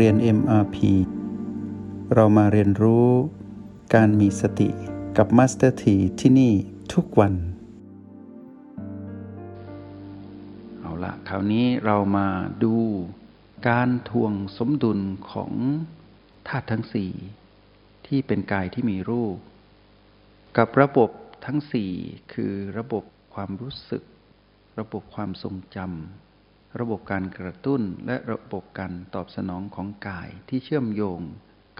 เรียน MRP เรามาเรียนรู้การมีสติกับ Master T ที่ที่นี่ทุกวัน เอาละคราวนี้เรามาดูการทวงสมดุลของธาตุทั้งสี่ที่เป็นกายที่มีรูป กับระบบทั้งสี่คือระบบความรู้สึก ระบบความทรงจำ ระบบการกระตุ้นและระบบการตอบสนองของกายที่เชื่อมโยง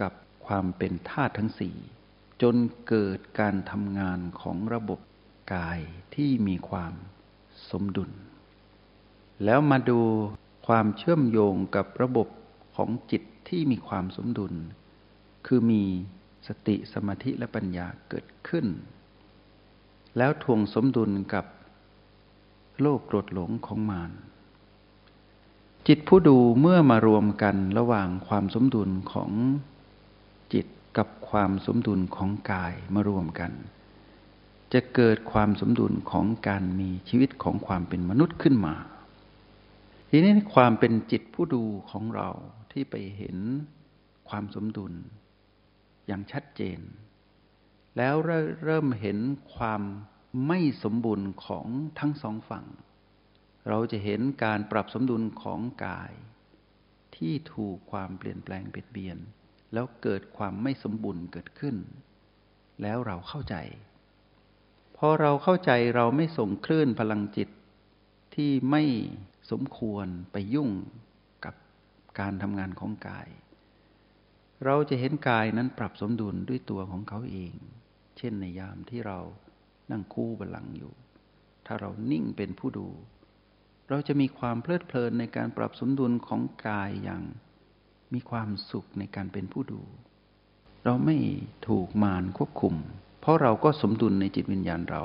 กับความเป็นธาตุทั้งสี่จนเกิดการทำงานของระบบกายที่มีความสมดุล แล้วมาดูความเชื่อมโยงกับระบบของจิตที่มีความสมดุล คือมีสติสมาธิและปัญญาเกิดขึ้น แล้วทวงสมดุลกับโลกโกรธหลงของมาร จิตผู้ดูเมื่อมารวมกันระหว่างความสมดุลของจิตกับความสมดุลของกายมารวมกัน จะเกิดความสมดุลของการมีชีวิตของความเป็นมนุษย์ขึ้นมา ทีนี้ความเป็นจิตผู้ดูของเราที่ไปเห็นความสมดุล อย่างชัดเจน แล้วเริ่มเห็นความไม่สมบูรณ์ของทั้งสองฝั่ง เราจะเห็นการปรับสมดุลของกาย ที่ถูกความเปลี่ยนแปลงเปลี่ยนเบียน แล้วเกิดความไม่สมบูรณ์เกิดขึ้น แล้วเราเข้าใจ พอเราเข้าใจเราไม่ส่งคลื่นพลังจิตที่ไม่สมควรไปยุ่งกับการทำงานของกาย เราจะเห็นกายนั้นปรับสมดุลด้วยตัวของเขาเอง เช่นในยามที่เรานั่งคู่บัลลังก์อยู่ ถ้าเรานิ่งเป็นผู้ดู เราจะมีความเพลิดเพลินในการปรับสมดุลของกายอย่างมีความสุขในการเป็นผู้ดู เราไม่ถูกมารควบคุม เพราะเราก็สมดุลในจิตวิญญาณเรา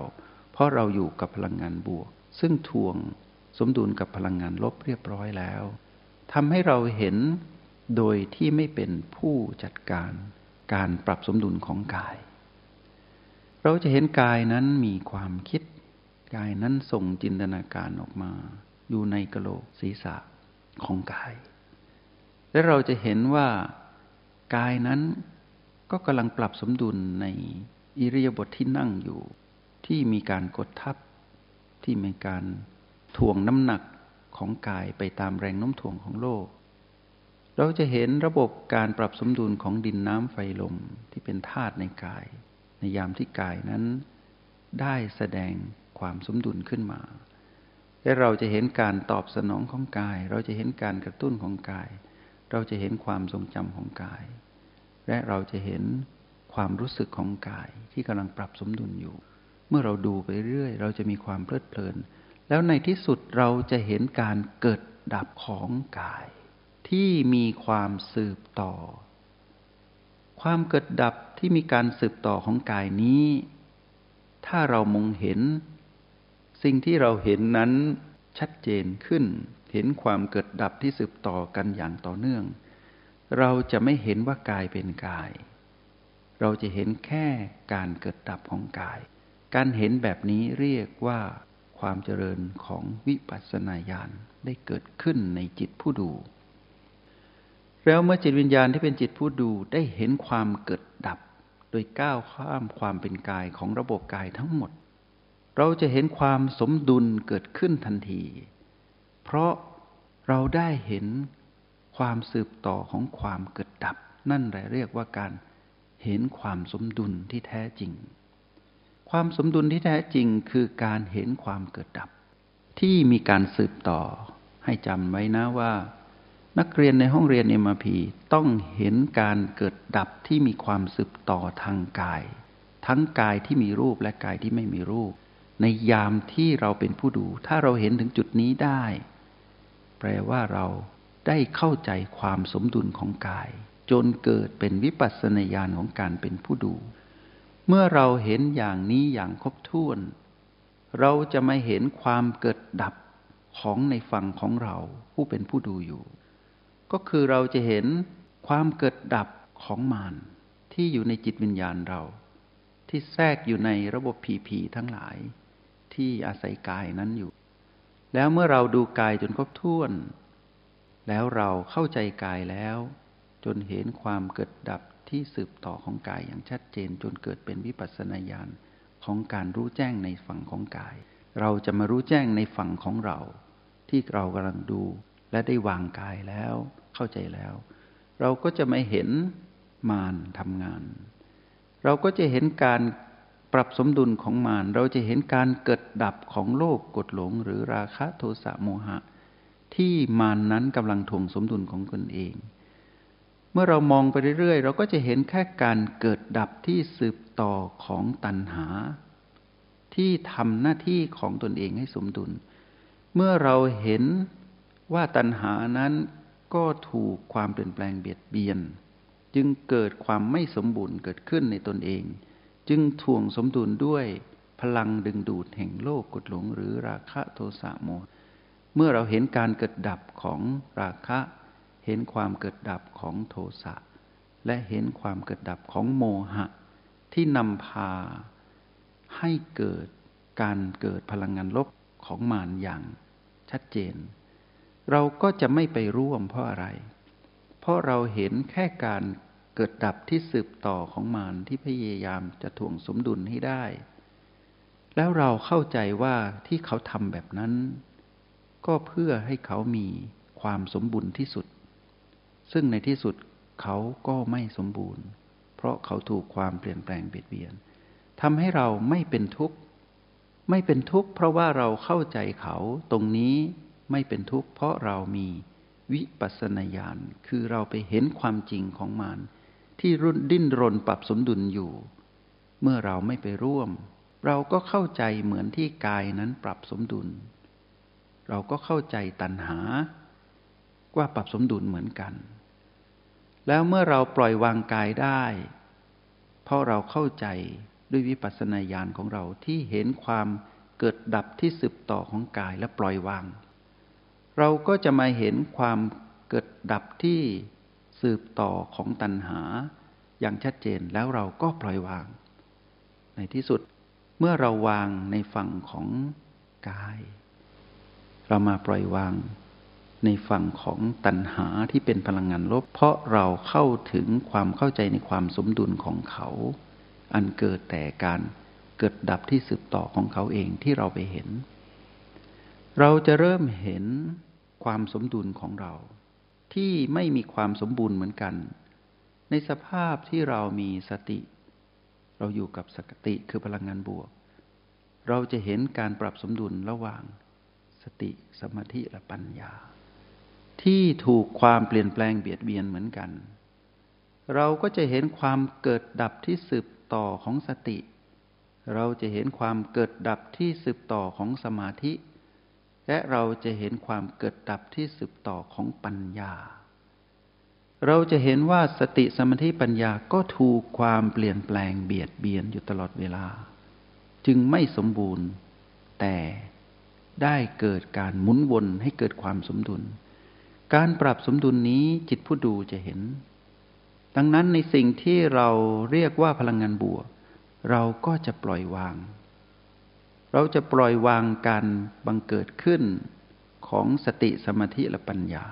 เพราะเราอยู่กับพลังงานบวก ซึ่งทวงสมดุลกับพลังงานลบเรียบร้อยแล้วทำให้เราเห็นโดยที่ไม่เป็นผู้จัดการการปรับสมดุลของกาย เราจะเห็นกายนั้นมีความคิด กายนั้นส่งจินตนาการออกมา อยู่ในกระโหลกศีรษะของกาย และเราจะเห็นว่ากายนั้นก็กำลังปรับสมดุลในอิริยาบถทที่นั่งอยู่ ที่มีการกดทับ ที่มีการถ่วงน้ำหนักของกายไปตามแรงโน้มถ่วงของโลก เราจะเห็นระบบการปรับสมดุลของดินน้ำไฟลมที่เป็นธาตุในกาย ในยามที่กายนั้น ได้แสดงความสมดุลขึ้นมา และเราจะเห็นการตอบสนองของกาย เราจะเห็นการกระตุ้นของกาย เราจะเห็นความทรงจำของกาย และเราจะเห็นความรู้สึกของกายที่กำลังปรับสมดุลอยู่ เมื่อเราดูไปเรื่อย เราจะมีความเพลิดเพลิน แล้วในที่สุดเราจะเห็นการเกิดดับของกาย ที่มีความสืบต่อ ความเกิดดับที่มีการสืบต่อของกายนี้ ถ้าเรามองเห็น สิ่งที่เราเห็นนั้นชัดเจนขึ้น เห็นความเกิดดับที่สืบต่อกันอย่างต่อเนื่อง เราจะไม่เห็นว่ากายเป็นกาย เราจะเห็นแค่การเกิดดับของกาย การเห็นแบบนี้เรียกว่าความเจริญของวิปัสสนาญาณได้เกิดขึ้นในจิตผู้ดู แล้วเมื่อจิตวิญญาณที่เป็นจิตผู้ดูได้เห็นความเกิดดับ โดยก้าวข้ามความเป็นกายของระบบกายทั้งหมด เราจะเห็นความสมดุลเกิดขึ้นทันที เพราะเราได้เห็นความสืบต่อของความเกิดดับ นั่นแหละเรียกว่าการเห็นความสมดุลที่แท้จริง ความสมดุลที่แท้จริงคือการเห็นความเกิดดับ ที่มีการสืบต่อ ให้จำไว้นะว่า นักเรียนในห้องเรียนเอ็มพีต้องเห็นการเกิดดับที่มีความสืบต่อทางกาย ทั้งกายที่มีรูปและกายที่ไม่มีรูป ในยามที่เราเป็นผู้ดู ถ้าเราเห็นถึงจุดนี้ได้ แปลว่าเราได้เข้าใจความสมดุลของกาย จนเกิดเป็นวิปัสสนาญาณของการเป็นผู้ดู เมื่อเราเห็นอย่างนี้อย่างครบถ้วน เราจะไม่เห็นความเกิดดับของในฝั่งของเราผู้เป็นผู้ดูอยู่ ก็คือเราจะเห็นความเกิดดับของมารที่อยู่ในจิตวิญญาณเรา ที่แทรกอยู่ในระบบผีผีทั้งหลาย ที่อาศัยกายนั้นอยู่ แล้วเมื่อเราดูกายจนครบถ้วน แล้วเราเข้าใจกายแล้ว จนเห็นความเกิดดับที่สืบต่อของกายอย่างชัดเจน จนเกิดเป็นวิปัสสนาญาณของการรู้แจ้งในฝั่งของกาย เราจะมารู้แจ้งในฝั่งของเรา ที่เรากำลังดู และได้วางกายแล้ว เข้าใจแล้ว เราก็จะไม่เห็นมารทำงาน เราก็จะเห็นการ ปรับสมดุลของมารเราจะเห็นการเกิดดับของโลกกดหลงหรือราคะโทสะโมหะ ที่มารนนั้นกำลังทวงสมดุลของตนเอง เมื่อเรามองไปเรื่อยๆ เราก็จะเห็นแค่การเกิดดับที่สืบต่อของตัณหา ที่ทำหน้าที่ของตนเองให้สมดุล เมื่อเราเห็นว่าตัณหานั้นก็ถูกความเปลี่ยนแปลงเบียดเบียน จึงเกิดความไม่สมบูรณ์เกิดขึ้นในตนเอง จึงถ่วงสมดุลด้วยพลังดึงดูดแห่งโลกกดหลงหรือราคะโทสะโมเมื่อเราเห็นการเกิดดับของราคะ เห็นความเกิดดับของโทสะและเห็นความเกิดดับของโมหะ ที่นำพาให้เกิดการเกิดพลังงานลบของมารอย่างชัดเจน เราก็จะไม่ไปร่วมเพราะอะไร เพราะเราเห็นแค่การ เกิดดับที่สืบต่อของมารที่พยายามจะถ่วงสมดุลให้ได้ แล้วเราเข้าใจว่าที่เขาทำแบบนั้น ก็เพื่อให้เขามีความสมบูรณ์ที่สุด ซึ่งในที่สุดเขาก็ไม่สมบูรณ์ เพราะเขาถูกความเปลี่ยนแปลงเบียดเบียนทำให้เราไม่เป็นทุกข์ ไม่เป็นทุกข์เพราะว่าเราเข้าใจเขาตรงนี้ไม่เป็นทุกข์เพราะเรามีวิปัสสนาญาณคือเราไปเห็นความจริงของมัน ที่รุ่นดิ้นรนปรับสมดุลอยู่ เมื่อเราไม่ไปร่วม เราก็เข้าใจเหมือนที่กายนั้นปรับสมดุล เราก็เข้าใจตัณหา ว่าปรับสมดุลเหมือนกัน แล้วเมื่อเราปล่อยวางกายได้ เพราะเราเข้าใจด้วยวิปัสสนาญาณของเราที่เห็นความเกิดดับที่สืบต่อของกายและปล่อยวาง เราก็จะมาเห็นความเกิดดับที่ สืบต่อของตัณหาอย่างชัดเจนแล้วเราก็ปล่อยวาง ในที่สุดเมื่อเราวางในฝั่งของกาย เรามาปล่อยวางในฝั่งของตัณหาที่เป็นพลังงานลบ เพราะเราเข้าถึงความเข้าใจในความสมดุลของเขา อันเกิดแต่การเกิดดับที่สืบต่อของเขาเองที่เราไปเห็น เราจะเริ่มเห็นความสมดุลของเรา ที่ไม่มีความสมบูรณ์เหมือนกัน ในสภาพที่เรามีสติ เราอยู่กับสติคือพลังงานบวก เราจะเห็นการปรับสมดุลระหว่างสติสมาธิและปัญญา ที่ถูกความเปลี่ยนแปลงเบียดเบียนเหมือนกัน เราก็จะเห็นความเกิดดับที่สืบต่อของสติ เราจะเห็นความเกิดดับที่สืบต่อของสมาธิ และเราจะเห็นความเกิดดับที่สืบต่อของปัญญา เราจะเห็นว่าสติสมาธิปัญญาก็ถูกความเปลี่ยนแปลงเบียดเบียนอยู่ตลอดเวลา จึงไม่สมบูรณ์ แต่ได้เกิดการหมุนวนให้เกิดความสมดุล การปรับสมดุลนี้จิตผู้ดูจะเห็น ดังนั้นในสิ่งที่เราเรียกว่าพลังงานบวก เราก็จะปล่อยวาง เราจะปล่อยวางการบังเกิดขึ้นของสติสมาธิและปัญญา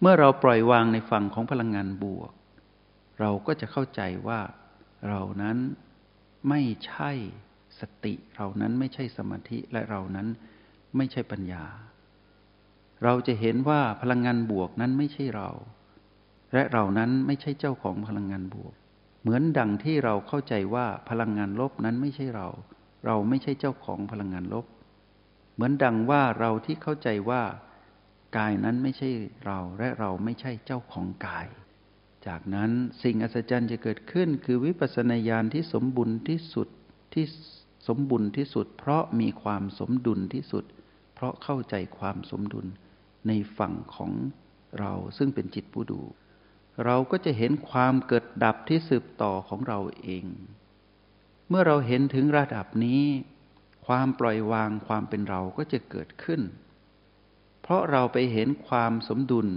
เมื่อเราปล่อยวางในฝั่งของพลังงานบวก เราก็จะเข้าใจว่าเรานั้นไม่ใช่สติเรานั้นไม่ใช่สมาธิและเรานั้นไม่ใช่ปัญญา เราจะเห็นว่าพลังงานบวกนั้นไม่ใช่เรา และเรานั้นไม่ใช่เจ้าของพลังงานบวก เหมือนดังที่เราเข้าใจว่าพลังงานลบนั้นไม่ใช่เรา เราไม่ใช่เจ้าของพลังงานลบ เหมือนดังว่าเราที่เข้าใจว่ากายนั้นไม่ใช่เราและเราไม่ใช่เจ้าของกาย จากนั้นสิ่งอัศจรรย์จะเกิดขึ้น คือวิปัสสนาญาณที่สมบูรณ์ที่สุดที่สมบูรณ์ที่สุด เพราะมีความสมดุลที่สุด เพราะเข้าใจความสมดุลในฝั่งของเราซึ่งเป็นจิตผู้ดู เราก็จะเห็นความเกิดดับที่สืบต่อของเราเอง เมื่อเราเห็นถึงระดับนี้ ความปล่อยวางความเป็นเราก็จะเกิดขึ้น เพราะเราไปเห็นความสมดุล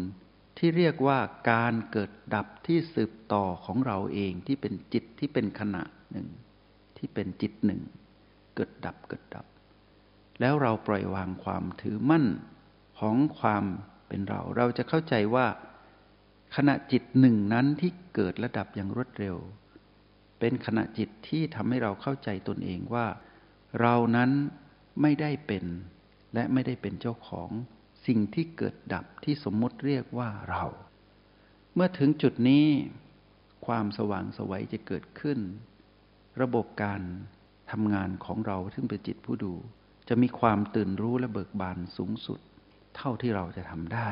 ที่เรียกว่าการเกิดดับที่สืบต่อของเราเองที่เป็นจิตที่เป็นขณะหนึ่ง ที่เป็นจิตหนึ่ง เกิดดับเกิดดับ แล้วเราปล่อยวางความถือมั่นของความเป็นเรา เราจะเข้าใจว่า ขณะจิตหนึ่งนั้นที่เกิดระดับอย่างรวดเร็ว เป็นขณะจิตที่ทำให้เราเข้าใจตนเองว่า เรานั้นไม่ได้เป็น และไม่ได้เป็นเจ้าของสิ่งที่เกิดดับที่สมมติเรียกว่าเรา เมื่อถึงจุดนี้ ความสว่างสวัยจะเกิดขึ้น ระบบการทำงานของเราซึ่งเป็นจิตผู้ดู จะมีความตื่นรู้และเบิกบานสูงสุด เท่าที่เราจะทำได้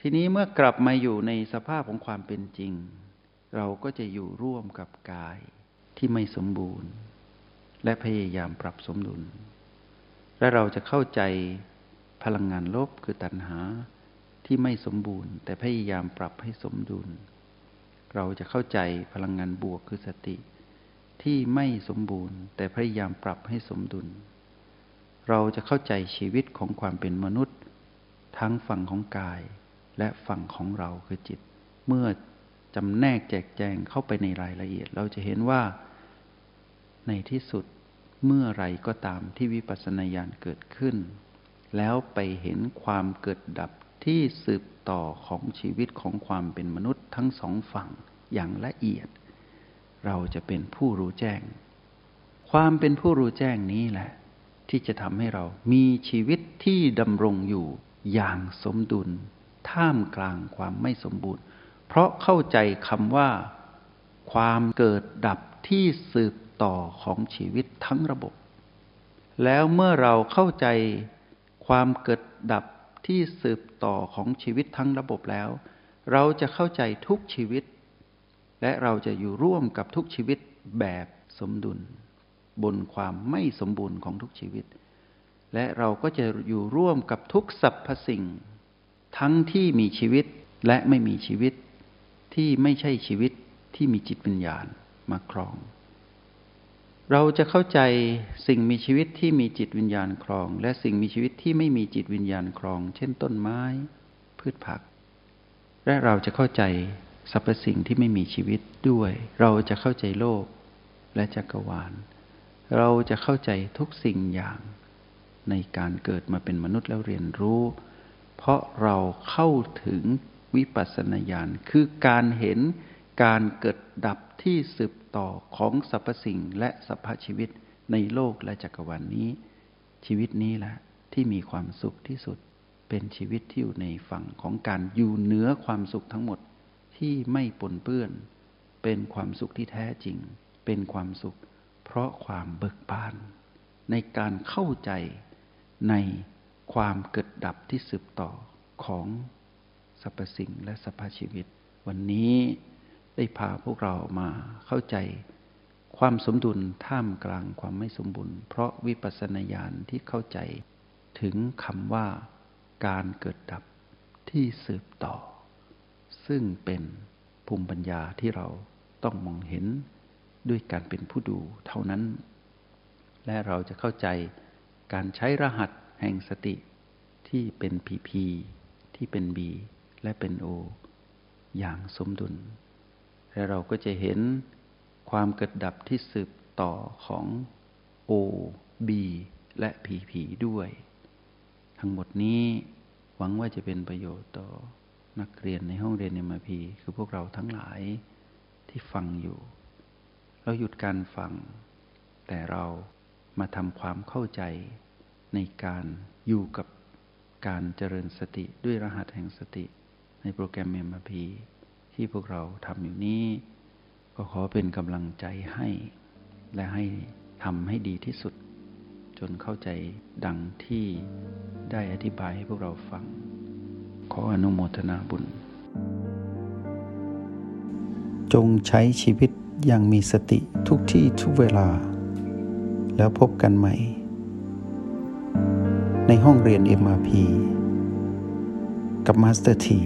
ทีนี้เมื่อกลับมาอยู่ในสภาพของความเป็นจริง เราก็จะอยู่ร่วมกับกายที่ไม่สมบูรณ์ และพยายามปรับสมดุล และเราจะเข้าใจพลังงานลบคือตัณหาที่ไม่สมบูรณ์ แต่พยายามปรับให้สมดุล เราจะเข้าใจพลังงานบวกคือสติ ที่ไม่สมบูรณ์ แต่พยายามปรับให้สมดุล เราจะเข้าใจชีวิตของความเป็นมนุษย์ ทั้งฝั่งของกายและฝั่งของเราคือจิต เมื่อ จำแนกแจกแจงเข้าไปในรายละเอียด เราจะเห็นว่าในที่สุดเมื่อไรก็ตามที่วิปัสสนาญาณเกิดขึ้น แล้วไปเห็นความเกิดดับที่สืบต่อของชีวิตของความเป็นมนุษย์ทั้งสองฝั่งอย่างละเอียด เราจะเป็นผู้รู้แจ้ง ความเป็นผู้รู้แจ้งนี้แหละ ที่จะทำให้เรามีชีวิตที่ดำรงอยู่อย่างสมดุล ท่ามกลางความไม่สมบูรณ์ เพราะเข้าใจคำว่า ความเกิดดับที่สืบต่อของชีวิตทั้งระบบ แล้วเมื่อเราเข้าใจความเกิดดับที่สืบต่อของชีวิตทั้งระบบแล้ว เราจะเข้าใจทุกชีวิต และเราจะอยู่ร่วมกับทุกชีวิตแบบสมดุล บนความไม่สมบูรณ์ของทุกชีวิต และเราก็จะอยู่ร่วมกับทุกสรรพสิ่ง ทั้งที่มีชีวิตและไม่มีชีวิต ที่ไม่ใช่ชีวิตที่มีจิตวิญญาณมาครอง เราจะเข้าใจสิ่งมีชีวิตที่มีจิตวิญญาณครอง และสิ่งมีชีวิตที่ไม่มีจิตวิญญาณครอง เช่นต้นไม้ พืชผัก และเราจะเข้าใจสรรพสิ่งที่ไม่มีชีวิตด้วย เราจะเข้าใจโลกและจักรวาล เราจะเข้าใจทุกสิ่งอย่างในการเกิดมาเป็นมนุษย์แล้วเรียนรู้ เพราะเราเข้าถึง วิปัสสนาญาณคือการเห็นการเกิดดับที่สืบต่อของสรรพสิ่งและสรรพชีวิตในโลกและจักรวาลนนี้ ชีวิตนี้แหละที่มีความสุขที่สุดเป็นชีวิตที่อยู่ในฝั่งของการอยู่เหนือความสุขทั้งหมดที่ไม่ปนเปื้อน เป็นความสุขที่แท้จริง เป็นความสุข เพราะความเบิกบาน ในการเข้าใจในความเกิดดับที่สืบต่อของ สรรพสิ่งและสรรพชีวิต วันนี้ได้พาพวกเรามาเข้าใจความสมดุลท่ามกลางความไม่สมบูรณ์เพราะวิปัสสนาญาณที่เข้าใจถึงคำว่าการเกิดดับที่สืบต่อ ซึ่งเป็นภูมิปัญญาที่เราต้องมองเห็นด้วยการเป็นผู้ดูเท่านั้น และเราจะเข้าใจการใช้รหัสแห่งสติที่เป็นพีพีที่เป็นบี และเป็นโอ อย่างสมดุล และเราก็จะเห็นความเกิดดับที่สืบต่อของ O B และ PP ด้วย ทั้งหมดนี้หวังว่าจะเป็นประโยชน์ต่อนักเรียนในห้องเรียน MRP คือพวกเราทั้งหลายที่ฟังอยู่ เราหยุดการฟัง แต่เรามาทำความเข้าใจในการอยู่กับการเจริญสติด้วยรหัสแห่งสติ ในโปรแกรม MRP ที่พวกเราทำอยู่นี้ ก็ขอเป็นกำลังใจให้ และให้ทำให้ดีที่สุด จนเข้าใจดังที่ได้อธิบายให้พวกเราฟัง ขออนุโมทนาบุญ จงใช้ชีวิตอย่างมีสติทุกที่ทุกเวลา แล้วพบกันใหม่ ในห้องเรียน MRP กับมาสเตอร์ที